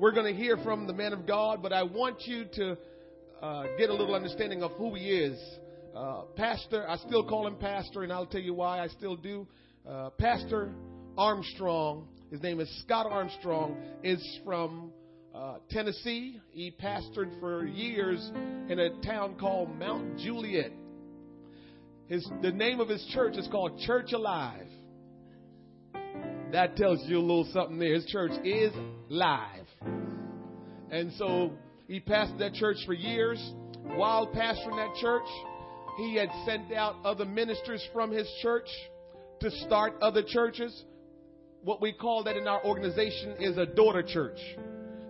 we're going to hear from the man of God, but I want you to uh, get a little understanding of who he is. Uh, Pastor, I still call him Pastor, and I'll tell you why I still do. Uh, Pastor Armstrong, his name is Scott Armstrong, is from uh, Tennessee. He pastored for years in a town called Mount Juliet. His, the name of his church is called Church Alive. That tells you a little something there. His church is live. And so he pastored that church for years. While pastoring that church, he had sent out other ministers from his church to start other churches. What we call that in our organization is a daughter church.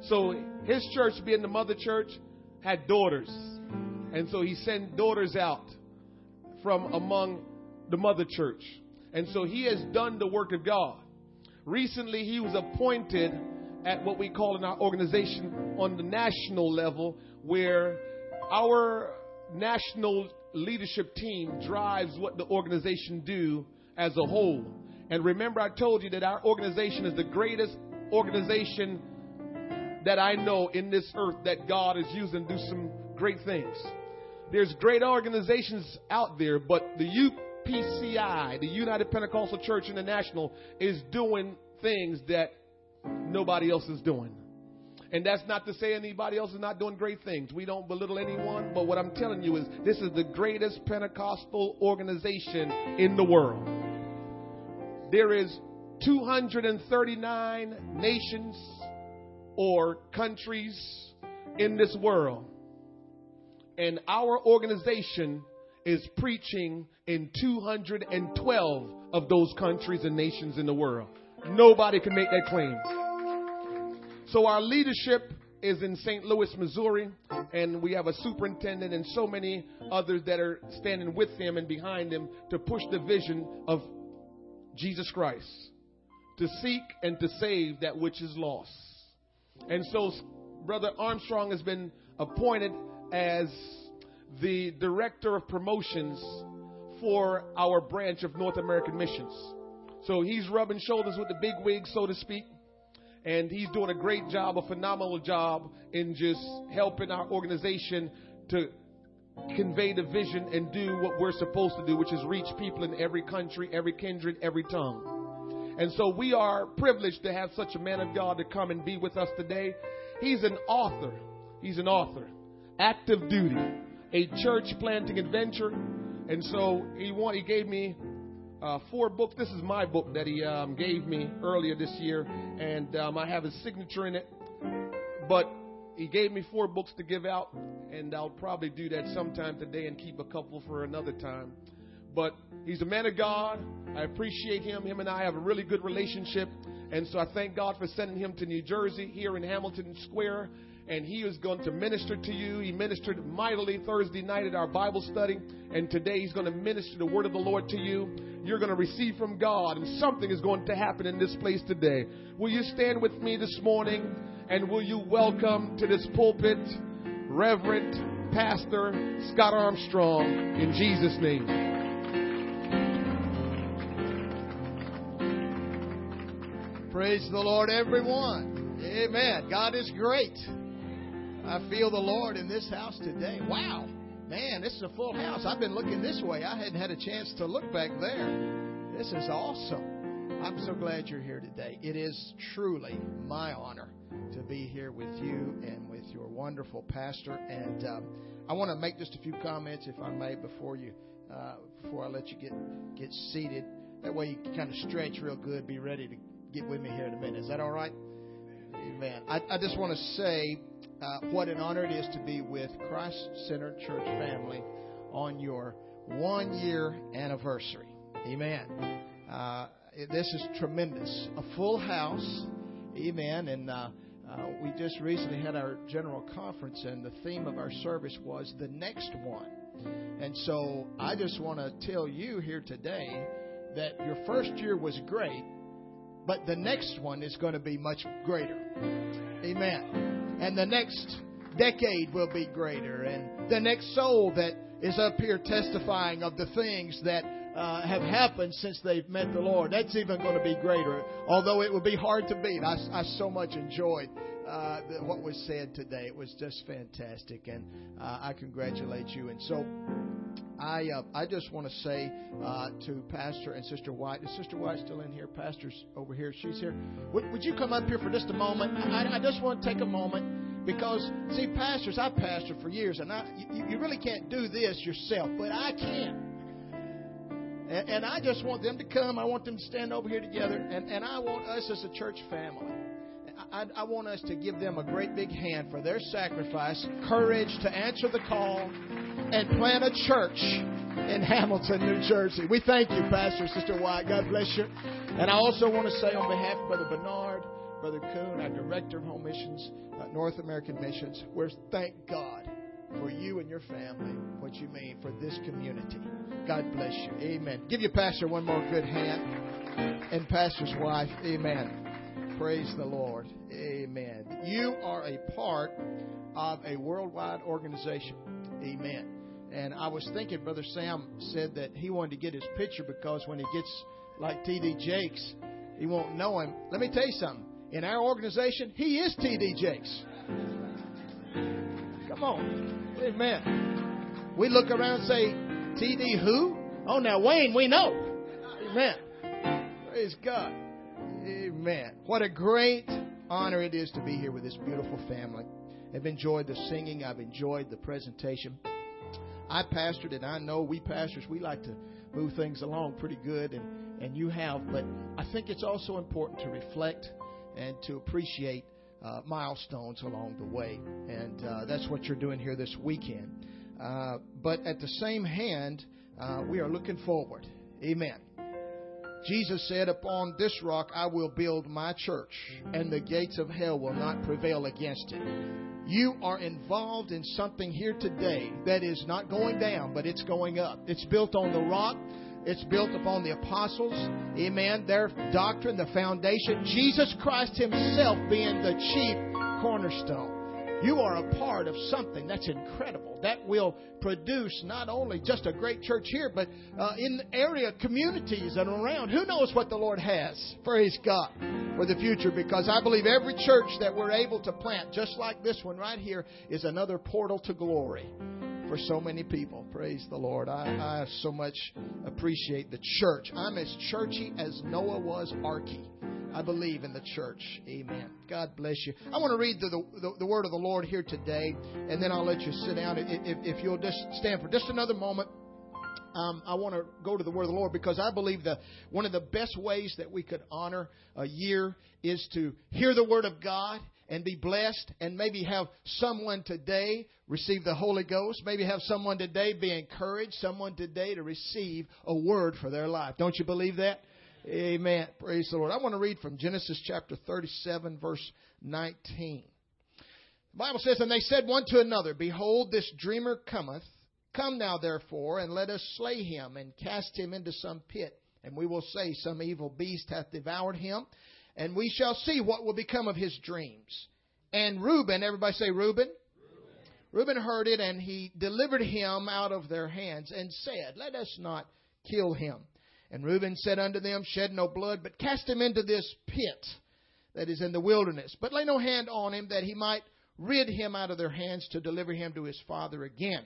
So his church, being the mother church, had daughters. And so he sent daughters out from among the mother church. And so he has done the work of God. Recently, he was appointed at what we call in our organization on the national level, where our national leadership team drives what the organization do as a whole. And remember, I told you that our organization is the greatest organization that I know in this earth that God is using to do some great things. There's great organizations out there, but the UPCI, the United Pentecostal Church International, is doing things that nobody else is doing. And that's not to say anybody else is not doing great things. We don't belittle anyone, but what I'm telling you is this is the greatest Pentecostal organization in the world. There is 239 nations or countries in this world. And our organization is preaching in 212 of those countries and nations in the world. Nobody can make that claim. So our leadership is in St. Louis, Missouri, and we have a superintendent and so many others that are standing with him and behind him to push the vision of Jesus Christ, to seek and to save that which is lost. And so Brother Armstrong has been appointed as the director of promotions for our branch of North American missions. So he's rubbing shoulders with the big wigs, so to speak. And he's doing a great job, a phenomenal job in just helping our organization to convey the vision and do what we're supposed to do, which is reach people in every country, every kindred, every tongue. And so we are privileged to have such a man of God to come and be with us today. He's an author. He's an author. Active duty. A church planting adventure. And so he want, he gave me uh, four books. This is my book that he um, gave me earlier this year, and um, I have his signature in it. But he gave me four books to give out, and I'll probably do that sometime today and keep a couple for another time. But he's a man of God. I appreciate him. Him and I have a really good relationship. And so I thank God for sending him to New Jersey here in Hamilton Square and he is going to minister to you. He ministered mightily Thursday night at our Bible study, and today he's going to minister the word of the Lord to you. You're going to receive from God, and something is going to happen in this place today. Will you stand with me this morning, and will you welcome to this pulpit Reverend Pastor Scott Armstrong in Jesus' name? Praise the Lord, everyone. Amen. God is great. I feel the Lord in this house today. Wow. Man, this is a full house. I've been looking this way. I hadn't had a chance to look back there. This is awesome. I'm so glad you're here today. It is truly my honor to be here with you and with your wonderful pastor. And um, I want to make just a few comments, if I may, before you uh, before I let you get get seated. That way you can kind of stretch real good. Be ready to get with me here in a minute. Is that all right? Amen. I, I just want to say uh, what an honor it is to be with Christ Centered Church family on your one year anniversary. Amen. Uh, this is tremendous. A full house. Amen. And uh, uh, we just recently had our general conference, and the theme of our service was the next one. And so I just want to tell you here today that your first year was great, but the next one is going to be much greater. Amen and the next decade will be greater, and the next soul that is up here testifying of the things that uh, have happened since they've met the Lord. That's even going to be greater, although it will be hard to beat. I, I so much enjoyed uh, what was said today. It was just fantastic, and uh, I congratulate you. And so, I uh, I just want to say uh, to Pastor and Sister White. Is Sister White still in here? Pastor's over here. She's here. Would, would you come up here for just a moment? I, I just want to take a moment because see, pastors, I've pastored for years, and I, you, you really can't do this yourself, but I can. And, and I just want them to come. I want them to stand over here together, and, and I want us as a church family. I, I want us to give them a great big hand for their sacrifice, courage to answer the call, and plant a church in Hamilton, New Jersey. We thank you, Pastor Sister White. God bless you. And I also want to say on behalf of Brother Bernard, Brother Coon, our Director of Home Missions, uh, North American Missions, we're thank God for you and your family, what you mean for this community. God bless you. Amen. Give your pastor one more good hand. And pastor's wife. Amen. Praise the Lord. Amen. You are a part of a worldwide organization. Amen. And I was thinking, Brother Sam said that he wanted to get his picture because when he gets like T.D. Jakes, he won't know him. Let me tell you something. In our organization, he is T.D. Jakes. Come on. Amen. We look around and say, T.D. who? Oh, now, Wayne, we know. Amen. Praise God. Amen. What a great honor it is to be here with this beautiful family. I've enjoyed the singing. I've enjoyed the presentation. I pastored, and I know we pastors, we like to move things along pretty good, and, and you have. But I think it's also important to reflect and to appreciate uh, milestones along the way. And uh, that's what you're doing here this weekend. Uh, but at the same hand, uh, we are looking forward. Amen. Jesus said, Upon this rock I will build my church, and the gates of hell will not prevail against it. You are involved in something here today that is not going down, but it's going up. It's built on the rock. It's built upon the apostles. Amen. Their doctrine, the foundation. Jesus Christ Himself being the chief cornerstone. You are a part of something that's incredible that will produce not only just a great church here, but uh, in area communities and around. Who knows what the Lord has? Praise God for the future because I believe every church that we're able to plant, just like this one right here, is another portal to glory for so many people. Praise the Lord. I, I so much appreciate the church. I'm as churchy as Noah was arky. I believe in the church. Amen. God bless you. I want to read the, the, the word of the Lord here today, and then I'll let you sit down. If, if you'll just stand for just another moment. Um, I want to go to the word of the Lord because I believe that one of the best ways that we could honor a year is to hear the word of God and be blessed and maybe have someone today receive the Holy Ghost, maybe have someone today be encouraged, someone today to receive a word for their life. Don't you believe that? Amen. Praise the Lord. I want to read from Genesis chapter 37, verse 19. The Bible says, And they said one to another, Behold, this dreamer cometh. Come now, therefore, and let us slay him, and cast him into some pit. And we will say, Some evil beast hath devoured him, and we shall see what will become of his dreams. And Reuben, everybody say Reuben. Reuben heard it, and he delivered him out of their hands, and said, Let us not kill him. And Reuben said unto them, Shed no blood, but cast him into this pit that is in the wilderness. But lay no hand on him, that he might rid him out of their hands to deliver him to his father again.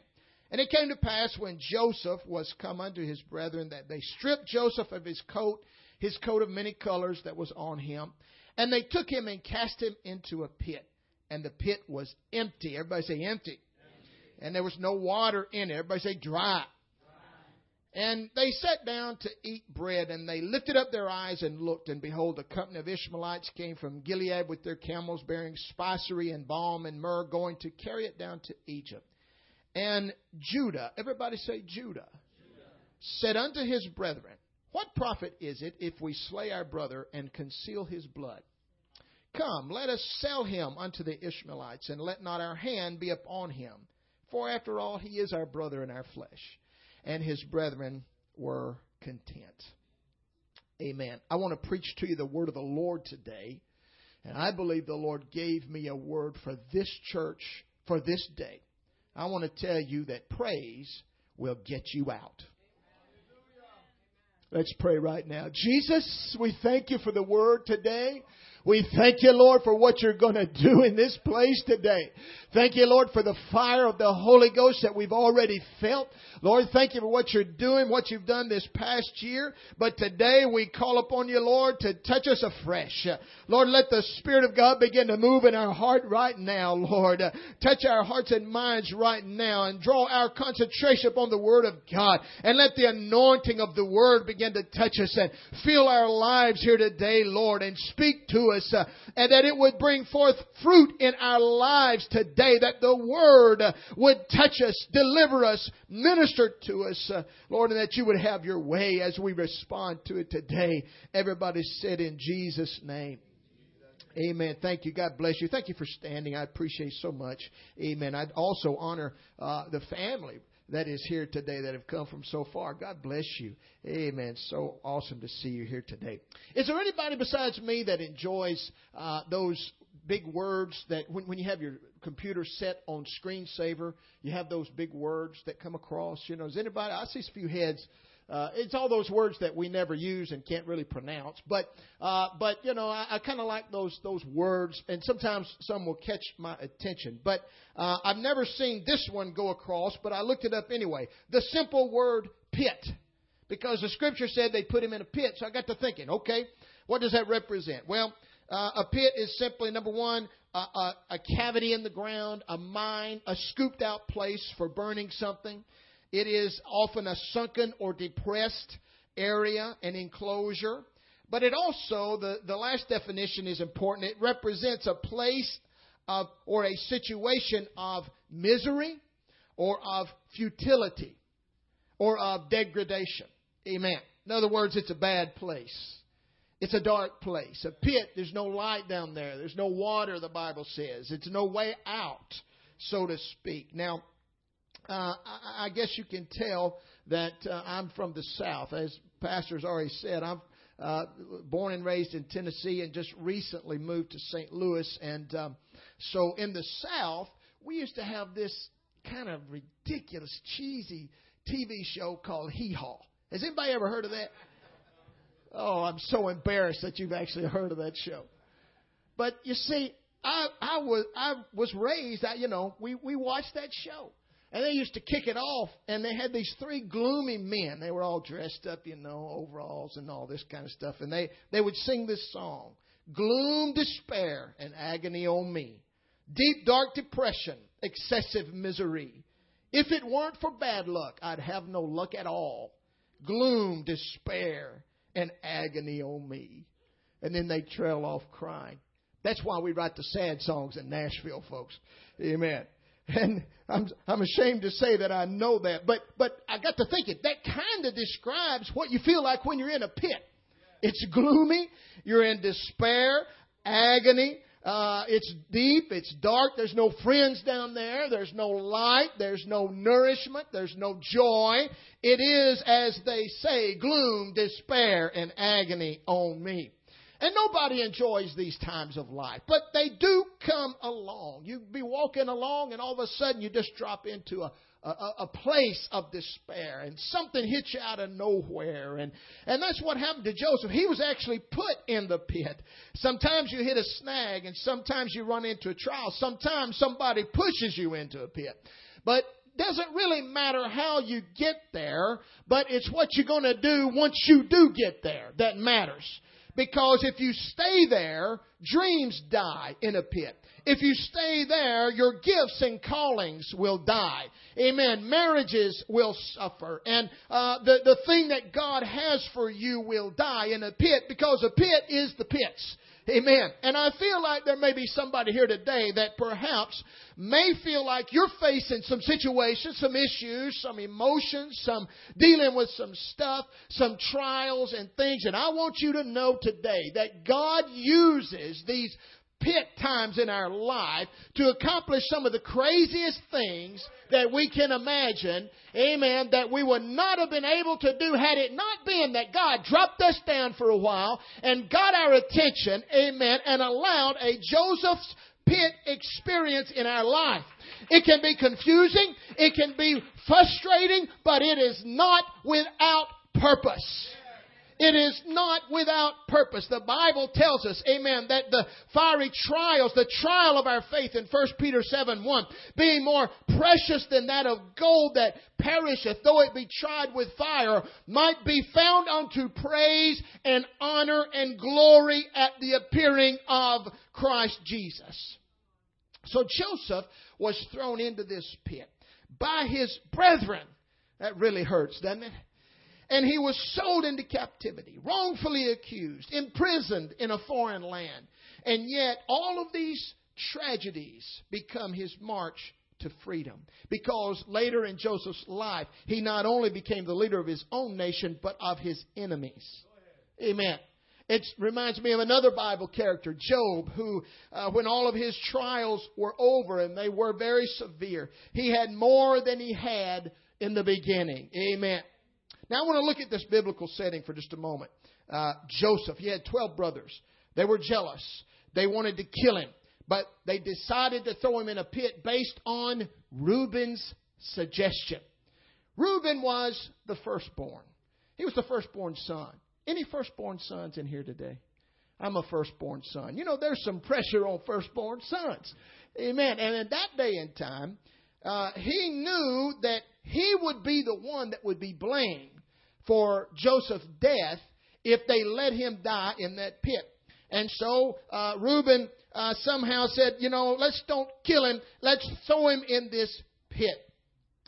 And it came to pass when Joseph was come unto his brethren that they stripped Joseph of his coat, his coat of many colors that was on him, and they took him and cast him into a pit. And the pit was empty. Everybody say empty. empty. And there was no water in it. Everybody say dry. And they sat down to eat bread, and they lifted up their eyes and looked, and behold, a company of Ishmaelites came from Gilead with their camels bearing spicery and balm and myrrh, going to carry it down to Egypt. And Judah, everybody say Judah, Judah. said unto his brethren, What profit is it if we slay our brother and conceal his blood? Come, let us sell him unto the Ishmaelites, and let not our hand be upon him. For after all, he is our brother in our flesh and his brethren were content. Amen. I want to preach to you the word of the Lord today. And I believe the Lord gave me a word for this church for this day. I want to tell you that praise will get you out. Let's pray right now. Jesus, we thank you for the word today. We thank you, Lord, for what you're going to do in this place today. Thank you, Lord, for the fire of the Holy Ghost that we've already felt. Lord, thank you for what you're doing, what you've done this past year. But today we call upon you, Lord, to touch us afresh. Lord, let the Spirit of God begin to move in our heart right now, Lord. Touch our hearts and minds right now and draw our concentration upon the Word of God. And let the anointing of the Word begin to touch us and fill our lives here today, Lord, and speak to us. Uh, and that it would bring forth fruit in our lives today. That the Word would touch us, deliver us, minister to us, uh, Lord, and that you would have your way as we respond to it today. Everybody said in Jesus' name. Amen. Thank you. God bless you. Thank you for standing. I appreciate so much. Amen. I'd also honor uh, the family that is here today that have come from so far. God bless you. Amen. So awesome to see you here today. Is there anybody besides me that enjoys uh, those big words that when, when you have your computer set on screensaver, you have those big words that come across? You know, is anybody? I see a few heads uh, it's all those words that we never use and can't really pronounce. But, uh, but you know, I, I kind of like those those words, and sometimes some will catch my attention. But uh, I've never seen this one go across, but I looked it up anyway. The simple word pit, because the scripture said they put him in a pit. So I got to thinking, okay, what does that represent? Well, uh, a pit is simply number one, a, a, a cavity in the ground, a mine, a scooped out place for burning something. It is often a sunken or depressed area, an enclosure. But it also, the, the last definition is important. It represents a place of, or a situation of misery or of futility or of degradation. Amen. In other words, it's a bad place. It's a dark place. A pit, there's no light down there. There's no water, the Bible says. It's no way out, so to speak. Now, uh, I, I guess you can tell that uh, I'm from the South. As Pastor's already said, I'm uh, born and raised in Tennessee and just recently moved to St. Louis. And um, so in the South, we used to have this kind of ridiculous, cheesy TV show called Hee Haw. Has anybody ever heard of that? Oh, I'm so embarrassed that you've actually heard of that show. But you see, I, I was I was raised. I, you know, we we watched that show. And they used to kick it off, and they had these three gloomy men. They were all dressed up, you know, overalls and all this kind of stuff. And they, they would sing this song Gloom, despair, and agony on me. Deep, dark depression, excessive misery. If it weren't for bad luck, I'd have no luck at all. Gloom, despair, and agony on me. And then they trail off crying. That's why we write the sad songs in Nashville, folks. Amen. And I'm, I'm ashamed to say that I know that, but, but I got to thinking that kind of describes what you feel like when you're in a pit. It's gloomy. You're in despair, agony. Uh, it's deep. It's dark. There's no friends down there. There's no light. There's no nourishment. There's no joy. It is, as they say, gloom, despair, and agony on me. And nobody enjoys these times of life, but they do come along. You be walking along, and all of a sudden you just drop into a, a, a, place of despair, and something hits you out of nowhere. And, and that's what happened to Joseph. He was actually put in the pit. Sometimes you hit a snag, and sometimes you run into a trial. Sometimes somebody pushes you into a pit. But doesn't really matter how you get there, but it's what you're going to do once you do get there that matters. Because if you stay there, dreams die in a pit. If you stay there, your gifts and callings will die. Amen. Marriages will suffer. And uh, the, the thing that God has for you will die in a pit because a pit is the pits. Amen. And I feel like there may be somebody here today that perhaps may feel like you're facing some situations, some issues, some emotions, some dealing with some stuff, some trials and things. And I want you to know today that God uses these pit times in our life to accomplish some of the craziest things that we can imagine, amen, that we would not have been able to do had it not been that God dropped us down for a while and got our attention, amen, and allowed a Joseph's pit experience in our life. It can be confusing, it can be frustrating, but it is not without purpose. It is not without purpose. The Bible tells us, amen, that the fiery trials, the trial of our faith in 1 Peter 7 1, being more precious than that of gold that perisheth, though it be tried with fire, might be found unto praise and honor and glory at the appearing of Christ Jesus. So Joseph was thrown into this pit by his brethren. That really hurts, doesn't it? And he was sold into captivity, wrongfully accused, imprisoned in a foreign land. And yet, all of these tragedies become his march to freedom. Because later in Joseph's life, he not only became the leader of his own nation, but of his enemies. Amen. It reminds me of another Bible character, Job, who, uh, when all of his trials were over, and they were very severe, he had more than he had in the beginning. Amen. Now, I want to look at this biblical setting for just a moment. Uh, Joseph, he had 12 brothers. They were jealous. They wanted to kill him, but they decided to throw him in a pit based on Reuben's suggestion. Reuben was the firstborn. He was the firstborn son. Any firstborn sons in here today? I'm a firstborn son. You know, there's some pressure on firstborn sons. Amen. And in that day and time, uh, he knew that he would be the one that would be blamed for Joseph's death if they let him die in that pit. And so uh, Reuben uh, somehow said, you know, let's don't kill him. Let's throw him in this pit.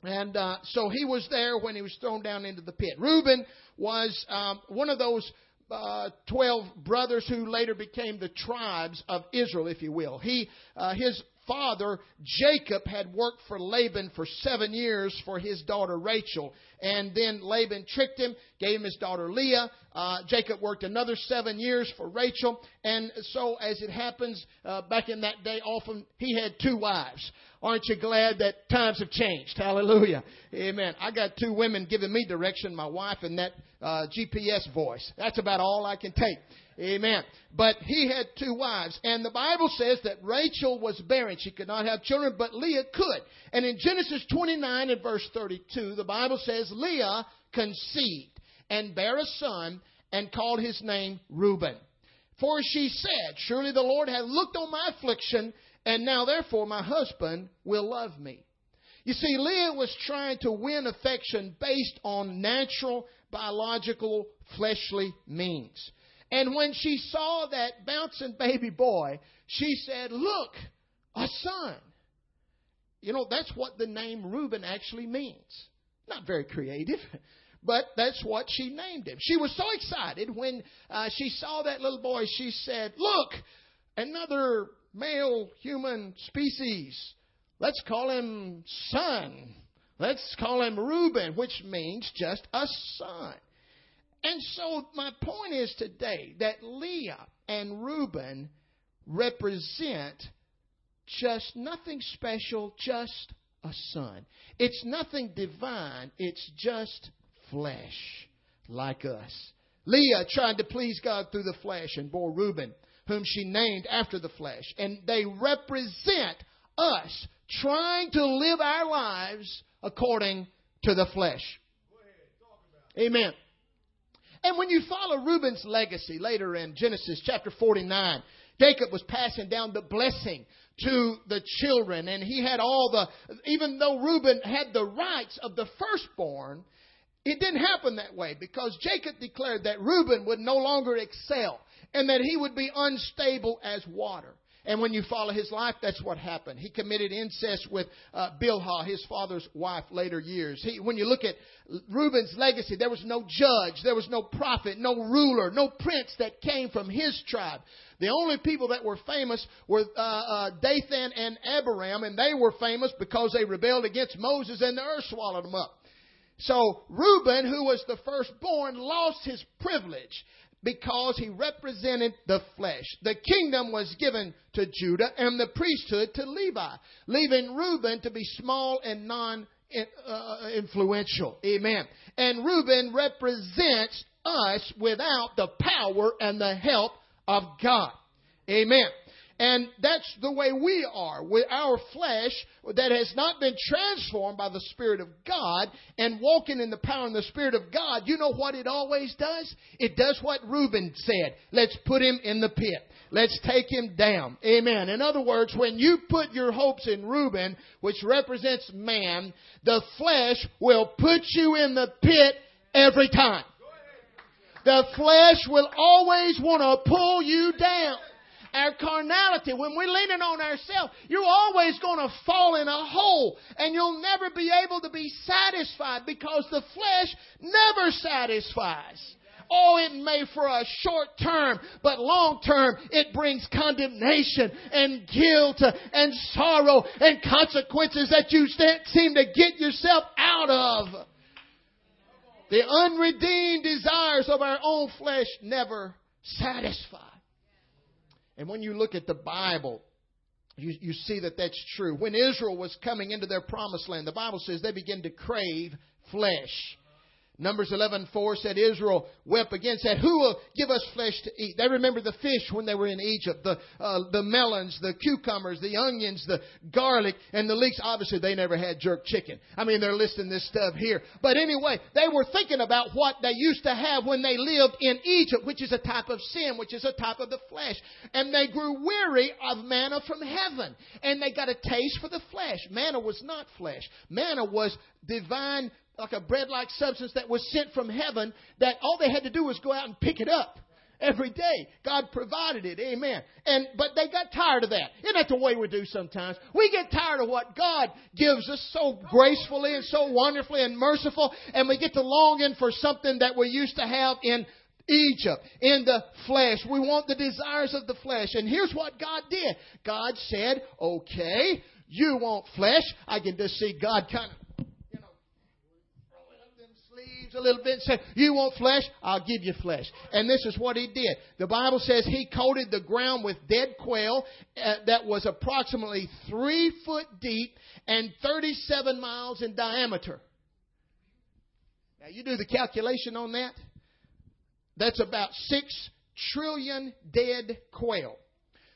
And uh, so he was there when he was thrown down into the pit. Reuben was um, one of those uh, 12 brothers who later became the tribes of Israel, if you will. He, uh, his father, Jacob, had worked for Laban for seven years for his daughter Rachel. And then Laban tricked him, gave him his daughter Leah. Uh, Jacob worked another seven years for Rachel. And so, as it happens, uh, back in that day, often he had two wives. Aren't you glad that times have changed? Hallelujah. Amen. I got two women giving me direction, my wife and that uh, GPS voice. That's about all I can take. Amen. But he had two wives. And the Bible says that Rachel was barren. She could not have children, but Leah could. And in Genesis 29 and verse 32, the Bible says Leah conceived and bare a son and called his name Reuben. For she said, Surely the Lord hath looked on my affliction, and now therefore my husband will love me. You see, Leah was trying to win affection based on natural, biological, fleshly means. And when she saw that bouncing baby boy, she said, Look, a son. You know, that's what the name Reuben actually means. Not very creative, but that's what she named him. She was so excited when uh, she saw that little boy, she said, Look, another male human species. Let's call him son. Let's call him Reuben, which means just a son. And so my point is today that Leah and Reuben represent just nothing special, just a son. It's nothing divine, it's just flesh, like us. Leah tried to please God through the flesh and bore Reuben, whom she named after the flesh. And they represent us trying to live our lives according to the flesh. Amen. And when you follow Reuben's legacy later in Genesis chapter 49, Jacob was passing down the blessing to the children, and he had all the, even though Reuben had the rights of the firstborn, it didn't happen that way because Jacob declared that Reuben would no longer excel and that he would be unstable as water. And when you follow his life, that's what happened. He committed incest with uh, Bilhah, his father's wife, later years. He, when you look at Reuben's legacy, there was no judge, there was no prophet, no ruler, no prince that came from his tribe. The only people that were famous were uh, uh, Dathan and Abiram, and they were famous because they rebelled against Moses and the earth swallowed them up. So Reuben, who was the firstborn, lost his privilege because he represented the flesh. The kingdom was given to Judah and the priesthood to Levi, leaving Reuben to be small and non influential. Amen. And Reuben represents us without the power and the help of God. Amen. And that's the way we are. With our flesh that has not been transformed by the Spirit of God and walking in the power and the Spirit of God, you know what it always does? It does what Reuben said. Let's put him in the pit. Let's take him down. Amen. In other words, when you put your hopes in Reuben, which represents man, the flesh will put you in the pit every time. The flesh will always want to pull you down our carnality, when we're leaning on ourselves, you're always going to fall in a hole and you'll never be able to be satisfied because the flesh never satisfies. Oh, it may for a short term, but long term it brings condemnation and guilt and sorrow and consequences that you seem to get yourself out of. The unredeemed desires of our own flesh never satisfy. And when you look at the Bible, you, you see that that's true. When Israel was coming into their promised land, the Bible says they began to crave flesh. Numbers 11:4 said Israel wept again, said, "Who will give us flesh to eat?" They remember the fish when they were in Egypt, the uh, the melons, the cucumbers, the onions, the garlic, and the leeks. Obviously, they never had jerk chicken. I mean, they're listing this stuff here. But anyway, they were thinking about what they used to have when they lived in Egypt, which is a type of sin, which is a type of the flesh. And they grew weary of manna from heaven, and they got a taste for the flesh. Manna was not flesh. Manna was divine like a bread like substance that was sent from heaven that all they had to do was go out and pick it up every day. God provided it. Amen. And but they got tired of that. Isn't that the way we do sometimes? We get tired of what God gives us so gracefully and so wonderfully and merciful, and we get to longing for something that we used to have in Egypt, in the flesh. We want the desires of the flesh. And here's what God did. God said, okay, you want flesh. I can just see God kind of a little bit and said, You want flesh? I'll give you flesh. And this is what he did. The Bible says he coated the ground with dead quail uh, that was approximately three foot deep and 37 miles in diameter. Now, you do the calculation on that. That's about six trillion dead quail.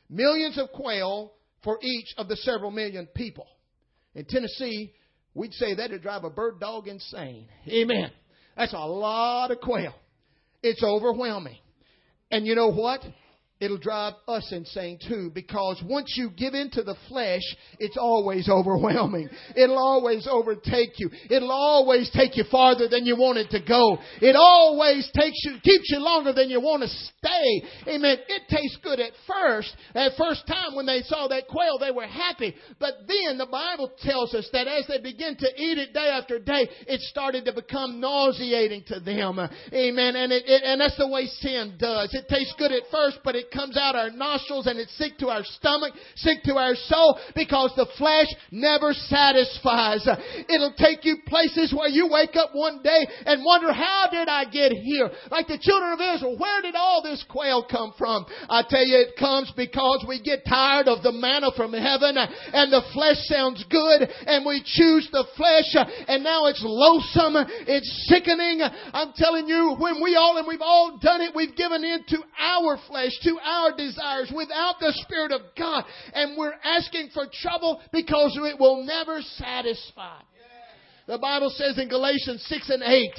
Millions of quail for each of the several million people. In Tennessee, we'd say that'd drive a bird dog insane. Amen. That's a lot of quail. It's overwhelming. And you know what? It'll drive us insane too because once you give into the flesh, it's always overwhelming. It'll always overtake you. It'll always take you farther than you want it to go. It always takes you, keeps you longer than you want to stay. Amen. It tastes good at first. At first time when they saw that quail, they were happy. But then the Bible tells us that as they begin to eat it day after day, it started to become nauseating to them. Amen. And it, it and that's the way sin does. It tastes good at first, but comes out our nostrils and it's sick to our stomach, sick to our soul because the flesh never satisfies. It'll take you places where you wake up one day and wonder, how did I get here? Like the children of Israel, where did all this quail come from? I tell you, it comes because we get tired of the manna from heaven and the flesh sounds good and we choose the flesh and now it's loathsome, it's sickening. I'm telling you, when we all, and we've all done it, we've given in to our flesh, to our desires without the Spirit of God. And we're asking for trouble because it will never satisfy. The Bible says in Galatians 6 and 8,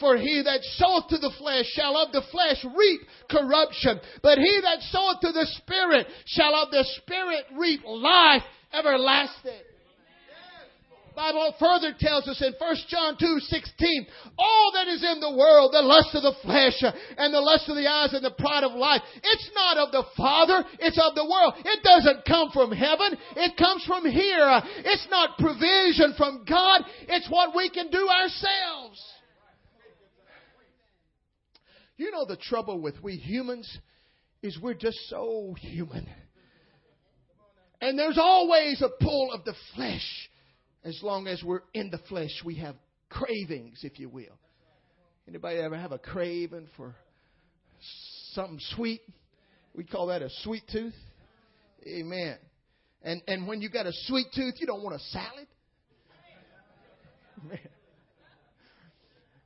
For he that soweth to the flesh shall of the flesh reap corruption, but he that soweth to the Spirit shall of the Spirit reap life everlasting. Bible further tells us in 1 John 2, 16, all that is in the world, the lust of the flesh and the lust of the eyes and the pride of life, it's not of the Father, it's of the world. It doesn't come from heaven, it comes from here. It's not provision from God, it's what we can do ourselves. You know the trouble with we humans is we're just so human. And there's always a pull of the flesh as long as we're in the flesh, we have cravings, if you will. Anybody ever have a craving for something sweet? We call that a sweet tooth. Amen. And and when you got a sweet tooth, you don't want a salad. Man.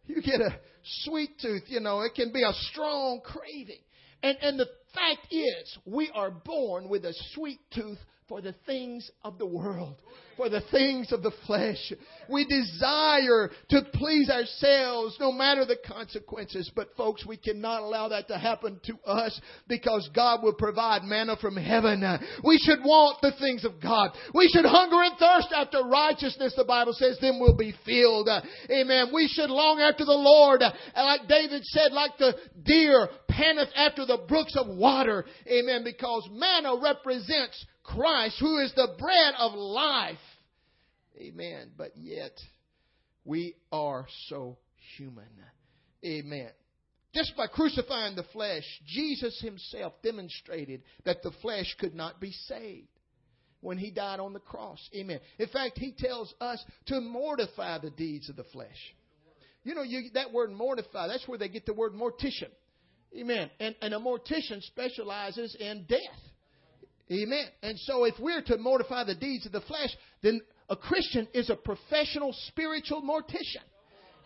You get a sweet tooth, you know, it can be a strong craving. And and the fact is, we are born with a sweet tooth for the things of the world, for the things of the flesh. We desire to please ourselves no matter the consequences. But folks, we cannot allow that to happen to us because God will provide manna from heaven. We should want the things of God. We should hunger and thirst after righteousness, the Bible says, then we'll be filled. Amen. We should long after the Lord. Like David said, like the deer panteth after the brooks of water. Amen. Because manna represents Christ, who is the bread of life. Amen. But yet, we are so human. Amen. Just by crucifying the flesh, Jesus himself demonstrated that the flesh could not be saved when he died on the cross. Amen. In fact, he tells us to mortify the deeds of the flesh. You know, you, that word mortify, that's where they get the word mortician. Amen. And, and a mortician specializes in death. Amen. And so if we're to mortify the deeds of the flesh, then a Christian is a professional spiritual mortician.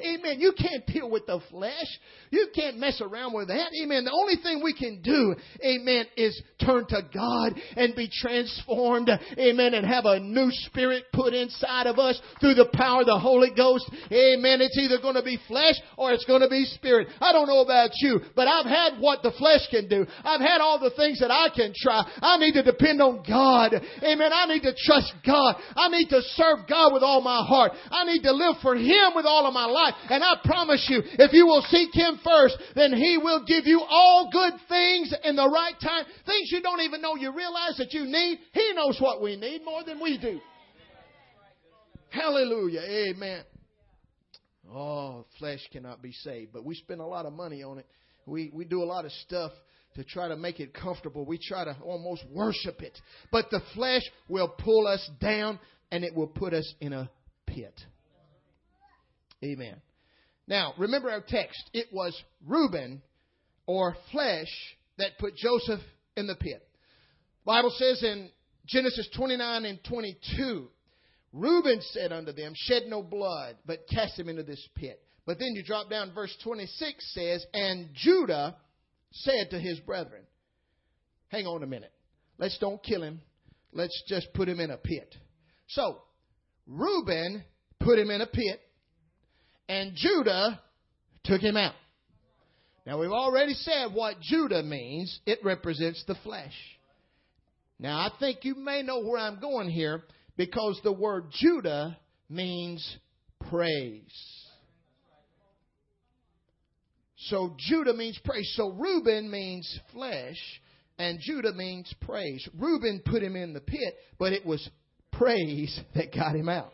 Amen. You can't deal with the flesh. You can't mess around with that. Amen. The only thing we can do, amen, is turn to God and be transformed. Amen. And have a new spirit put inside of us through the power of the Holy Ghost. Amen. It's either going to be flesh or it's going to be spirit. I don't know about you, but I've had what the flesh can do. I've had all the things that I can try. I need to depend on God. Amen. I need to trust God. I need to serve God with all my heart. I need to live for Him with all of my life life. And I promise you, if you will seek Him first, then He will give you all good things in the right time. Things you don't even know you realize that you need. He knows what we need more than we do. Hallelujah. Amen. Oh, flesh cannot be saved, but we spend a lot of money on it. We, we do a lot of stuff to try to make it comfortable. We try to almost worship it. But the flesh will pull us down and it will put us in a pit. Amen. Now, remember our text. It was Reuben or flesh that put Joseph in the pit. Bible says in Genesis 29 and 22, Reuben said unto them, Shed no blood, but cast him into this pit. But then you drop down, verse 26 says, And Judah said to his brethren, Hang on a minute. Let's don't kill him. Let's just put him in a pit. So, Reuben put him in a pit and Judah took him out. Now we've already said what Judah means. It represents the flesh. Now I think you may know where I'm going here because the word Judah means praise. So Judah means praise. So Reuben means flesh and Judah means praise. Reuben put him in the pit, but it was praise that got him out.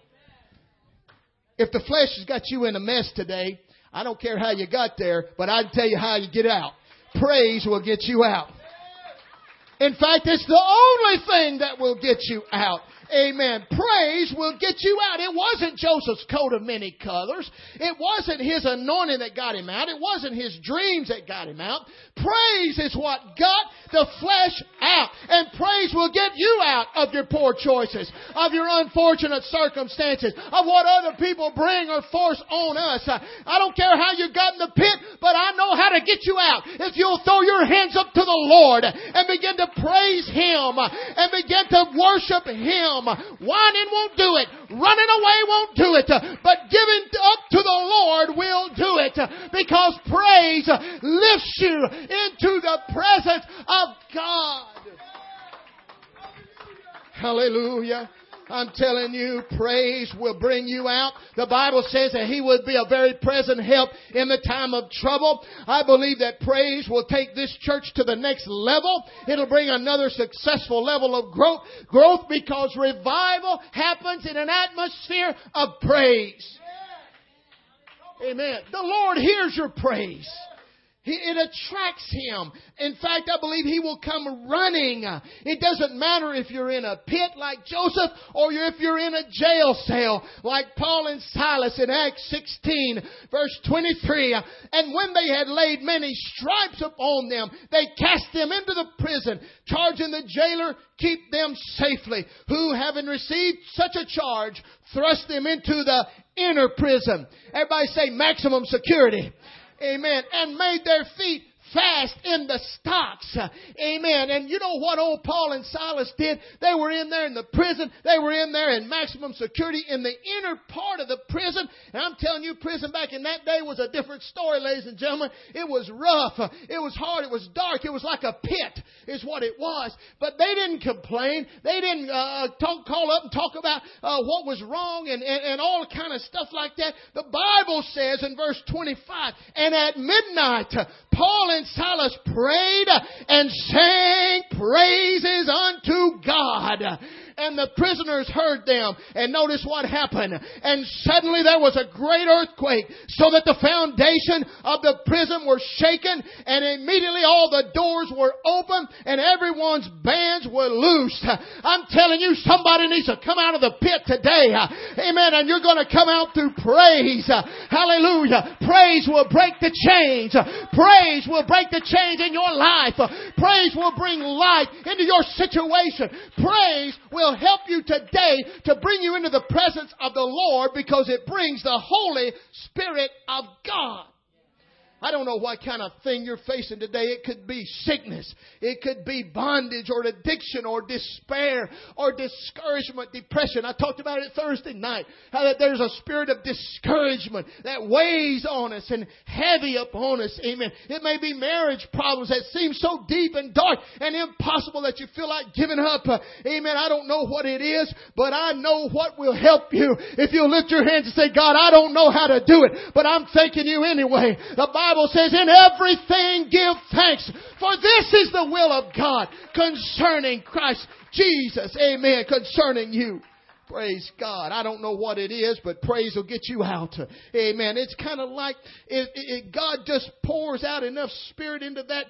If the flesh has got you in a mess today, I don't care how you got there, but I can tell you how you get out. Praise will get you out. In fact, it's the only thing that will get you out. Amen. Praise will get you out. It wasn't Joseph's coat of many colors. It wasn't his anointing that got him out. It wasn't his dreams that got him out. Praise is what got the flesh out. And praise will get you out of your poor choices, of your unfortunate circumstances, of what other people bring or force on us. I don't care how you got in the pit, but I know how to get you out. If you'll throw your hands up to the Lord and begin to praise Him and begin to worship Him. Whining won't do it. Running away won't do it. But giving up to the Lord will do it because praise lifts you into the presence of God. Hallelujah. I'm telling you, praise will bring you out. The Bible says that He would be a very present help in the time of trouble. I believe that praise will take this church to the next level. It'll bring another successful level of growth, growth because revival happens in an atmosphere of praise. Amen. The Lord hears your praise. It attracts him. In fact, I believe he will come running. It doesn't matter if you're in a pit like Joseph or if you're in a jail cell like Paul and Silas in Acts 16 verse 23. And when they had laid many stripes upon them, they cast them into the prison, charging the jailer, keep them safely, who having received such a charge, thrust them into the inner prison. Everybody say maximum security. Amen. And made their feet fast in the stocks. Amen. And you know what old Paul and Silas did? They were in there in the prison. They were in there in maximum security in the inner part of the prison. And I'm telling you, prison back in that day was a different story, ladies and gentlemen. It was rough. It was hard. It was dark. It was like a pit is what it was. But they didn't complain. They didn't uh, talk, call up and talk about uh, what was wrong and, and, and all kind of stuff like that. The Bible says in verse 25, and at midnight, Paul and Silas prayed and sang praises unto God and the prisoners heard them. And notice what happened. And suddenly there was a great earthquake so that the foundation of the prison were shaken and immediately all the doors were open and everyone's bands were loosed. I'm telling you, somebody needs to come out of the pit today. Amen. And you're going to come out through praise. Hallelujah. Praise will break the chains. Praise will break the chains in your life. Praise will bring light into your situation. Praise will will help you today to bring you into the presence of the Lord because it brings the Holy Spirit of God. I don't know what kind of thing you're facing today. It could be sickness. It could be bondage or addiction or despair or discouragement, depression. I talked about it Thursday night. How that there's a spirit of discouragement that weighs on us and heavy upon us. Amen. It may be marriage problems that seem so deep and dark and impossible that you feel like giving up. Uh, amen. I don't know what it is, but I know what will help you. If you lift your hands and say, God, I don't know how to do it, but I'm thanking you anyway. The Bible Bible says, in everything give thanks, for this is the will of God concerning Christ Jesus. Amen. Concerning you. Praise God. I don't know what it is, but praise will get you out. Amen. It's kind of like it, it, God just pours out enough spirit into that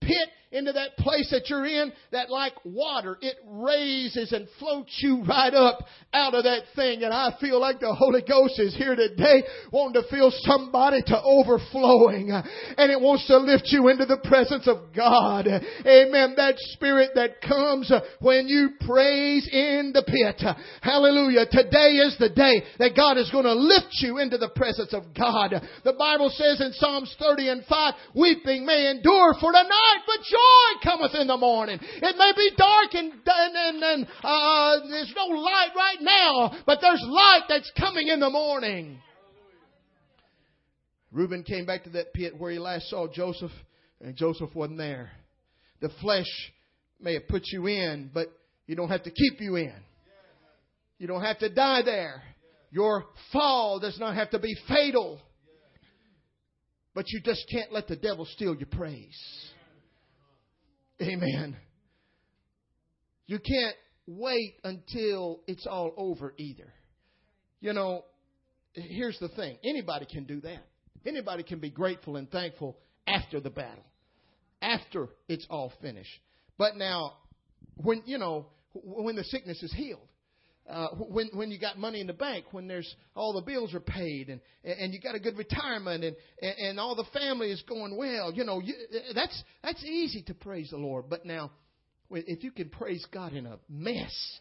pit into that place that you're in that like water, it raises and floats you right up out of that thing. And I feel like the Holy Ghost is here today wanting to fill somebody to overflowing. And it wants to lift you into the presence of God. Amen. That spirit that comes when you praise in the pit. Hallelujah. Today is the day that God is going to lift you into the presence of God. The Bible says in Psalms 30 and 5, weeping may endure for the night, but joy joy cometh in the morning. It may be dark and, and, and uh, there's no light right now, but there's light that's coming in the morning. Reuben came back to that pit where he last saw Joseph, and Joseph wasn't there. The flesh may have put you in, but you don't have to keep you in. You don't have to die there. Your fall does not have to be fatal. But you just can't let the devil steal your praise. Amen. You can't wait until it's all over either. You know, here's the thing anybody can do that. Anybody can be grateful and thankful after the battle, after it's all finished. But now, when, you know, when the sickness is healed, uh, when when you got money in the bank, when there's all the bills are paid, and and you got a good retirement, and and all the family is going well, you know, you, that's that's easy to praise the Lord. But now, if you can praise God in a mess,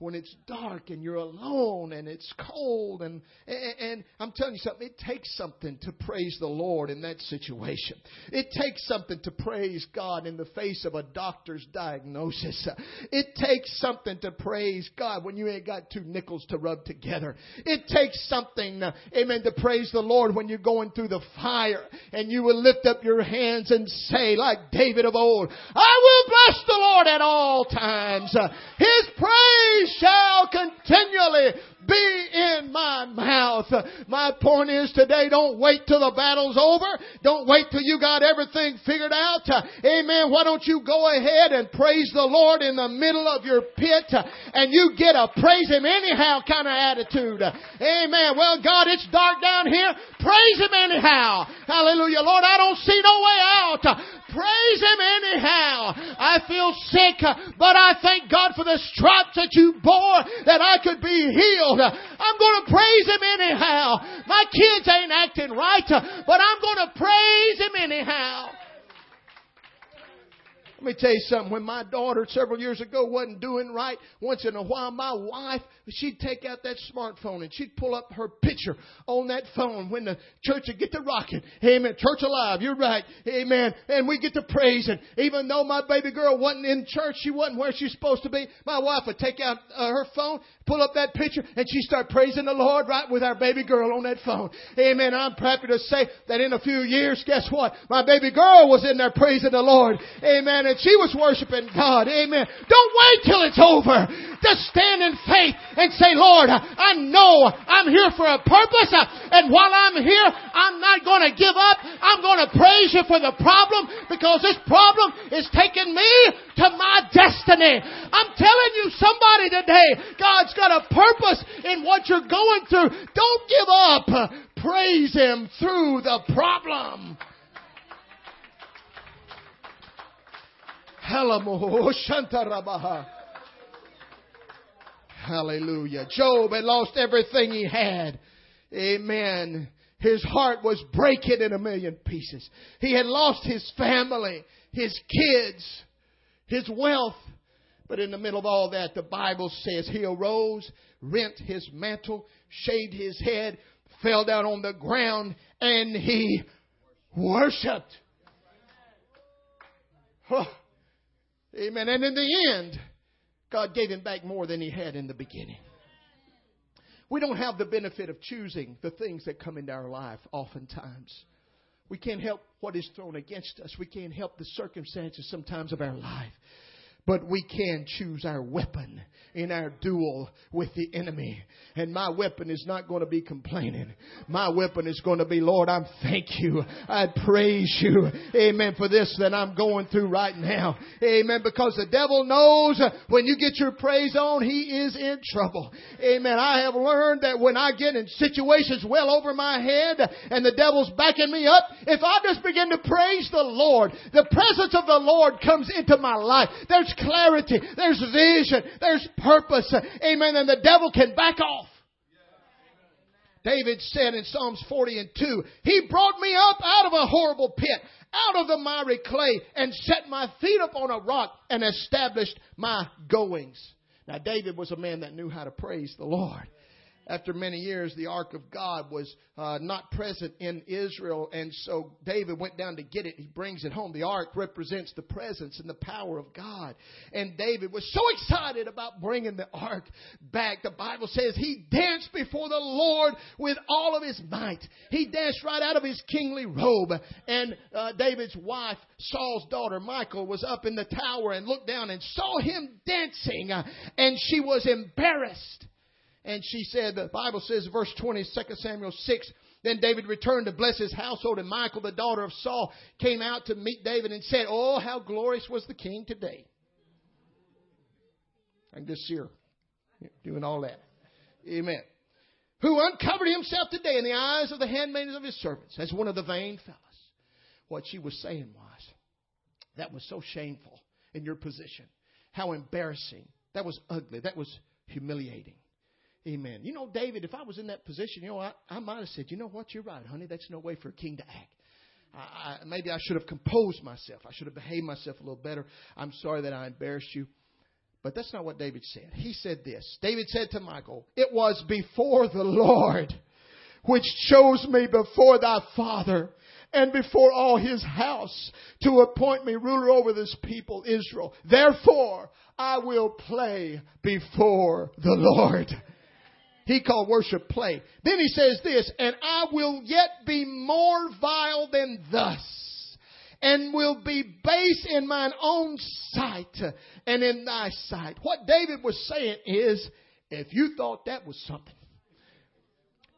when it's dark and you're alone and it's cold and, and, and I'm telling you something, it takes something to praise the Lord in that situation. It takes something to praise God in the face of a doctor's diagnosis. It takes something to praise God when you ain't got two nickels to rub together. It takes something, amen, to praise the Lord when you're going through the fire and you will lift up your hands and say like David of old, I will bless the Lord at all times. His praise shall continually be in my mouth. My point is today, don't wait till the battle's over. Don't wait till you got everything figured out. Amen. Why don't you go ahead and praise the Lord in the middle of your pit and you get a praise Him anyhow kind of attitude. Amen. Well, God, it's dark down here. Praise Him anyhow. Hallelujah. Lord, I don't see no way out. Praise Him anyhow. I feel sick, but I thank God for the stripes that you bore that I could be healed. I'm going to praise Him anyhow. My kids ain't acting right, but I'm going to praise Him anyhow. Let me tell you something. When my daughter several years ago wasn't doing right, once in a while my wife, she'd take out that smartphone and she'd pull up her picture on that phone when the church would get to rocking. Amen. Church alive. You're right. Amen. And we get to praising. Even though my baby girl wasn't in church, she wasn't where she's supposed to be, my wife would take out uh, her phone, pull up that picture, and she'd start praising the Lord right with our baby girl on that phone. Amen. I'm happy to say that in a few years, guess what? My baby girl was in there praising the Lord. Amen she was worshiping God. Amen. Don't wait till it's over. Just stand in faith and say, Lord, I know I'm here for a purpose. And while I'm here, I'm not going to give up. I'm going to praise you for the problem because this problem is taking me to my destiny. I'm telling you somebody today, God's got a purpose in what you're going through. Don't give up. Praise Him through the problem. Oh, Hallelujah. Job had lost everything he had. Amen. His heart was breaking in a million pieces. He had lost his family, his kids, his wealth. But in the middle of all that, the Bible says he arose, rent his mantle, shaved his head, fell down on the ground, and he worshiped. Oh. Amen. And in the end, God gave him back more than he had in the beginning. We don't have the benefit of choosing the things that come into our life oftentimes. We can't help what is thrown against us. We can't help the circumstances sometimes of our life. But we can choose our weapon in our duel with the enemy. And my weapon is not going to be complaining. My weapon is going to be, Lord, I thank you. I praise you. Amen. For this that I'm going through right now. Amen. Because the devil knows when you get your praise on, he is in trouble. Amen. I have learned that when I get in situations well over my head and the devil's backing me up, if I just begin to praise the Lord, the presence of the Lord comes into my life. There's clarity. There's vision. There's purpose. Amen. And the devil can back off. David said in Psalms 40 and 2, He brought me up out of a horrible pit, out of the miry clay, and set my feet upon a rock and established my goings. Now, David was a man that knew how to praise the Lord after many years, the ark of God was uh, not present in Israel, and so David went down to get it. He brings it home. The ark represents the presence and the power of God. And David was so excited about bringing the ark back. The Bible says he danced before the Lord with all of his might. He danced right out of his kingly robe. And uh, David's wife, Saul's daughter, Michal, was up in the tower and looked down and saw him dancing, uh, and she was embarrassed. And she said, the Bible says, verse 20, 2 Samuel 6, then David returned to bless his household, and Michal, the daughter of Saul, came out to meet David and said, Oh, how glorious was the king today. I can just doing all that. Amen. Who uncovered himself today in the eyes of the handmaidens of his servants as one of the vain fellows. What she was saying was, that was so shameful in your position. How embarrassing. That was ugly. That was humiliating. Amen. You know, David, if I was in that position, you know, I, I might have said, you know what, you're right, honey. That's no way for a king to act. I, I, maybe I should have composed myself. I should have behaved myself a little better. I'm sorry that I embarrassed you. But that's not what David said. He said this. David said to Michal, It was before the Lord which chose me before thy father and before all his house to appoint me ruler over this people, Israel. Therefore, I will play before the Lord. He called worship play. Then he says this, and I will yet be more vile than thus, and will be base in mine own sight and in thy sight. What David was saying is, if you thought that was something,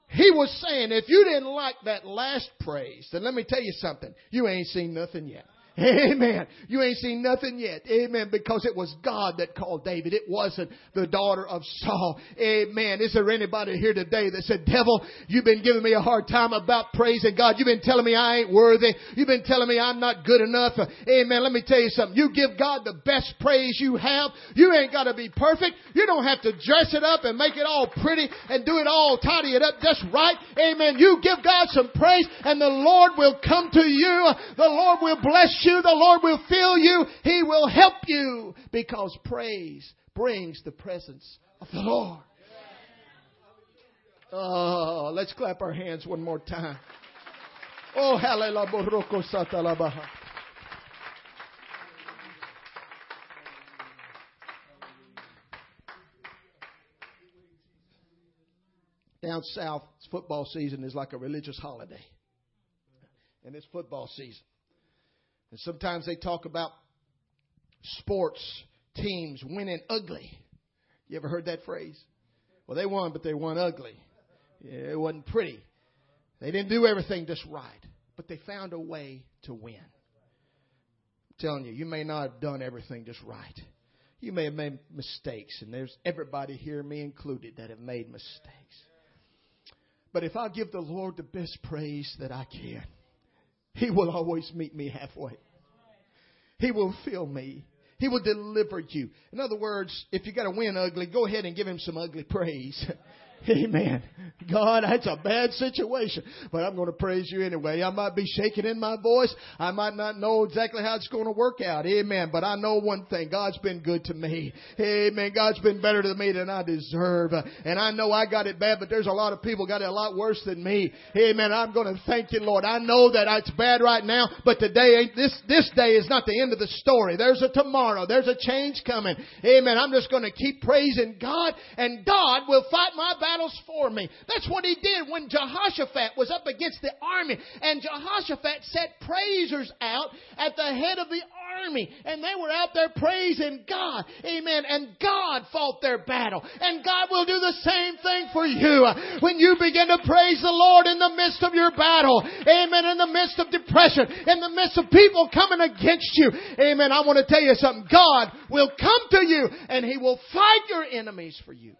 he was saying, if you didn't like that last praise, then let me tell you something. You ain't seen nothing yet. Amen. You ain't seen nothing yet. Amen. Because it was God that called David. It wasn't the daughter of Saul. Amen. Is there anybody here today that said, devil, you've been giving me a hard time about praising God. You've been telling me I ain't worthy. You've been telling me I'm not good enough. Amen. Let me tell you something. You give God the best praise you have. You ain't got to be perfect. You don't have to dress it up and make it all pretty and do it all, tidy it up just right. Amen. You give God some praise and the Lord will come to you. The Lord will bless you. The Lord will fill you. He will help you because praise brings the presence of the Lord. Oh, let's clap our hands one more time. Oh, hallelujah. Down south, football season is like a religious holiday. And it's football season. And sometimes they talk about sports teams winning ugly. You ever heard that phrase? Well, they won, but they won ugly. Yeah, it wasn't pretty. They didn't do everything just right, but they found a way to win. I'm telling you, you may not have done everything just right. You may have made mistakes, and there's everybody here, me included, that have made mistakes. But if I give the Lord the best praise that I can, He will always meet me halfway. He will fill me. He will deliver you. In other words, if you got to win ugly, go ahead and give Him some ugly praise. Amen. God, that's a bad situation, but I'm going to praise you anyway. I might be shaking in my voice. I might not know exactly how it's going to work out. Amen. But I know one thing. God's been good to me. Amen. God's been better to me than I deserve. And I know I got it bad, but there's a lot of people got it a lot worse than me. Amen. I'm going to thank you, Lord. I know that it's bad right now, but today ain't this, this day is not the end of the story. There's a tomorrow. There's a change coming. Amen. I'm just going to keep praising God and God will fight my battle battles for me. That's what he did when Jehoshaphat was up against the army. And Jehoshaphat set praisers out at the head of the army. And they were out there praising God. Amen. And God fought their battle. And God will do the same thing for you. When you begin to praise the Lord in the midst of your battle. Amen. In the midst of depression. In the midst of people coming against you. Amen. I want to tell you something. God will come to you and He will fight your enemies for you.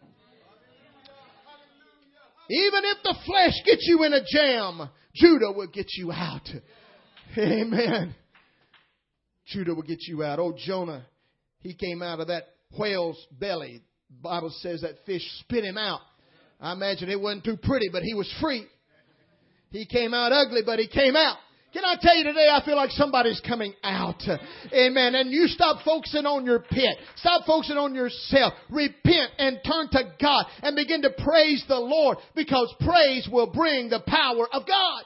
Even if the flesh gets you in a jam, Judah will get you out. Amen. Judah will get you out. Oh, Jonah, he came out of that whale's belly. The Bible says that fish spit him out. I imagine it wasn't too pretty, but he was free. He came out ugly, but he came out. Can I tell you today, I feel like somebody's coming out. Amen. And you stop focusing on your pit. Stop focusing on yourself. Repent and turn to God and begin to praise the Lord because praise will bring the power of God.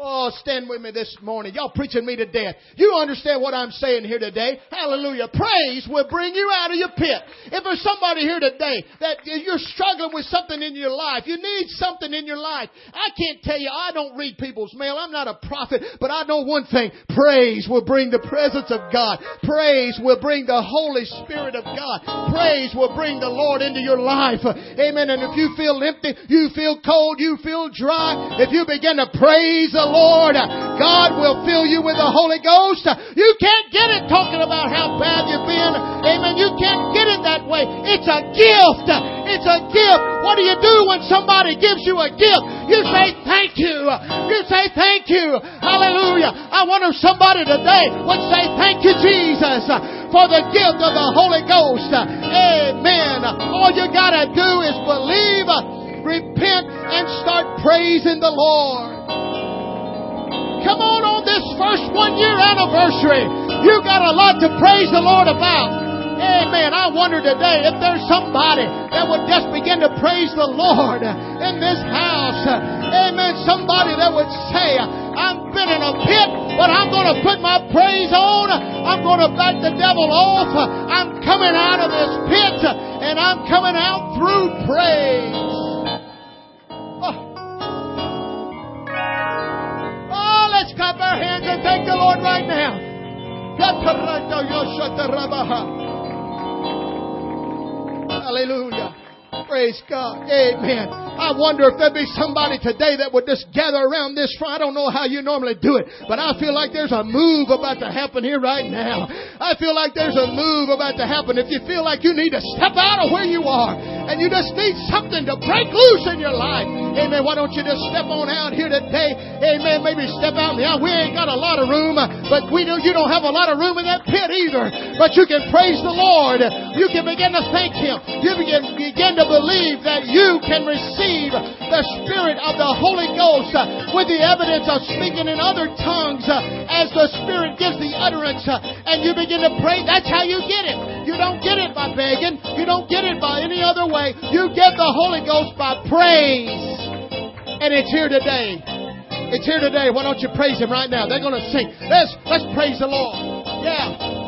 Oh, stand with me this morning. Y'all preaching me to death. You understand what I'm saying here today? Hallelujah. Praise will bring you out of your pit. If there's somebody here today that you're struggling with something in your life, you need something in your life. I can't tell you, I don't read people's mail. I'm not a prophet, but I know one thing. Praise will bring the presence of God. Praise will bring the Holy Spirit of God. Praise will bring the Lord into your life. Amen. And if you feel empty, you feel cold, you feel dry, if you begin to praise the Lord, God will fill you with the Holy Ghost. You can't get it talking about how bad you've been. Amen. You can't get it that way. It's a gift. It's a gift. What do you do when somebody gives you a gift? You say thank you. You say thank you. Hallelujah. I wonder if somebody today would say thank you, Jesus, for the gift of the Holy Ghost. Amen. All you gotta do is believe, repent, and start praising the Lord. Come on on this first one year anniversary. You got a lot to praise the Lord about. Amen. I wonder today if there's somebody that would just begin to praise the Lord in this house. Amen. Somebody that would say, I've been in a pit, but I'm going to put my praise on. I'm going to back the devil off. I'm coming out of this pit and I'm coming out through praise. Let's clap our hands and thank the Lord right now. Hallelujah. Praise God. Amen. I wonder if there'd be somebody today that would just gather around this. I don't know how you normally do it, but I feel like there's a move about to happen here right now. I feel like there's a move about to happen. If you feel like you need to step out of where you are and you just need something to break loose in your life, amen, why don't you just step on out here today? Amen. Maybe step out Yeah, We ain't got a lot of room, but we know you don't have a lot of room in that pit either. But you can praise the Lord. You can begin to thank Him. You begin, begin to believe that you can receive the Spirit of the Holy Ghost with the evidence of speaking in other tongues as the Spirit gives the utterance and you begin to pray. That's how you get it. You don't get it by begging. You don't get it by any other way. You get the Holy Ghost by praise. And it's here today. It's here today. Why don't you praise Him right now? They're going to sing. Let's, let's praise the Lord. Yeah.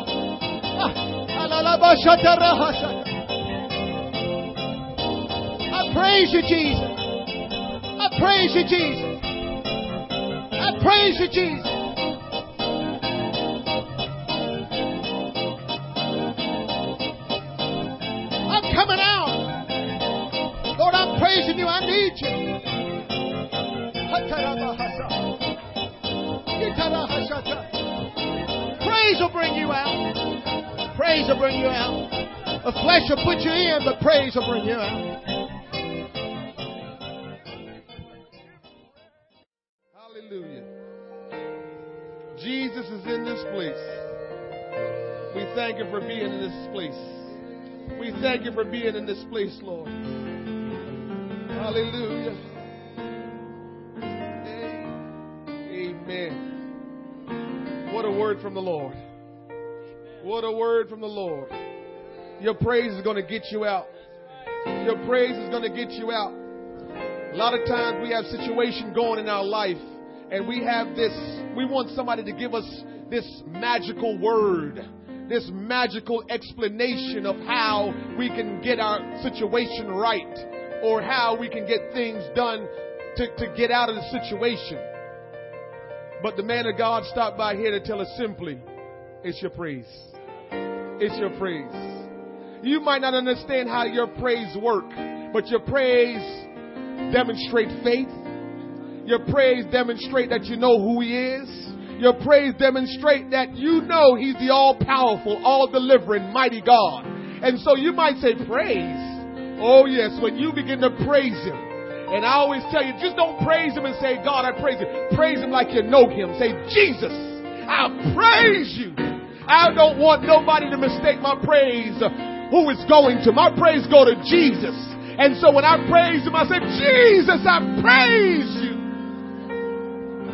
Praise you, Jesus. I praise you, Jesus. I praise you, Jesus. I'm coming out. Lord, I'm praising you. I need you. Praise will bring you out. Praise will bring you out. The flesh will put you in, but praise will bring you out. Jesus is in this place. We thank you for being in this place. We thank you for being in this place, Lord. Hallelujah. Amen. What a word from the Lord. What a word from the Lord. Your praise is going to get you out. Your praise is going to get you out. A lot of times we have situation going in our life and we have this, we want somebody to give us this magical word, this magical explanation of how we can get our situation right or how we can get things done to, to get out of the situation. But the man of God stopped by here to tell us simply, it's your praise. It's your praise. You might not understand how your praise work, but your praise demonstrate faith. Your praise demonstrate that you know who he is. Your praise demonstrate that you know he's the all powerful, all delivering, mighty God. And so you might say praise. Oh yes, when you begin to praise him. And I always tell you, just don't praise him and say, God, I praise you. Praise him like you know him. Say, Jesus, I praise you. I don't want nobody to mistake my praise who it's going to. My praise go to Jesus. And so when I praise him, I say, Jesus, I praise you.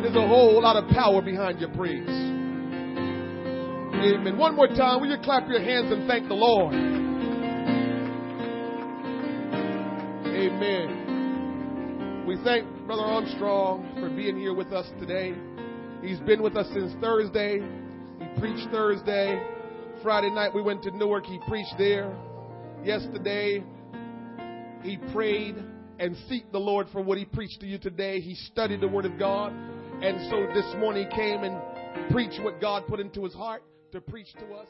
There's a whole lot of power behind your praise. Amen. One more time, will you clap your hands and thank the Lord? Amen. We thank Brother Armstrong for being here with us today. He's been with us since Thursday. He preached Thursday. Friday night we went to Newark. He preached there. Yesterday he prayed and seek the Lord for what he preached to you today. He studied the Word of God. And so this morning came and preached what God put into his heart to preach to us.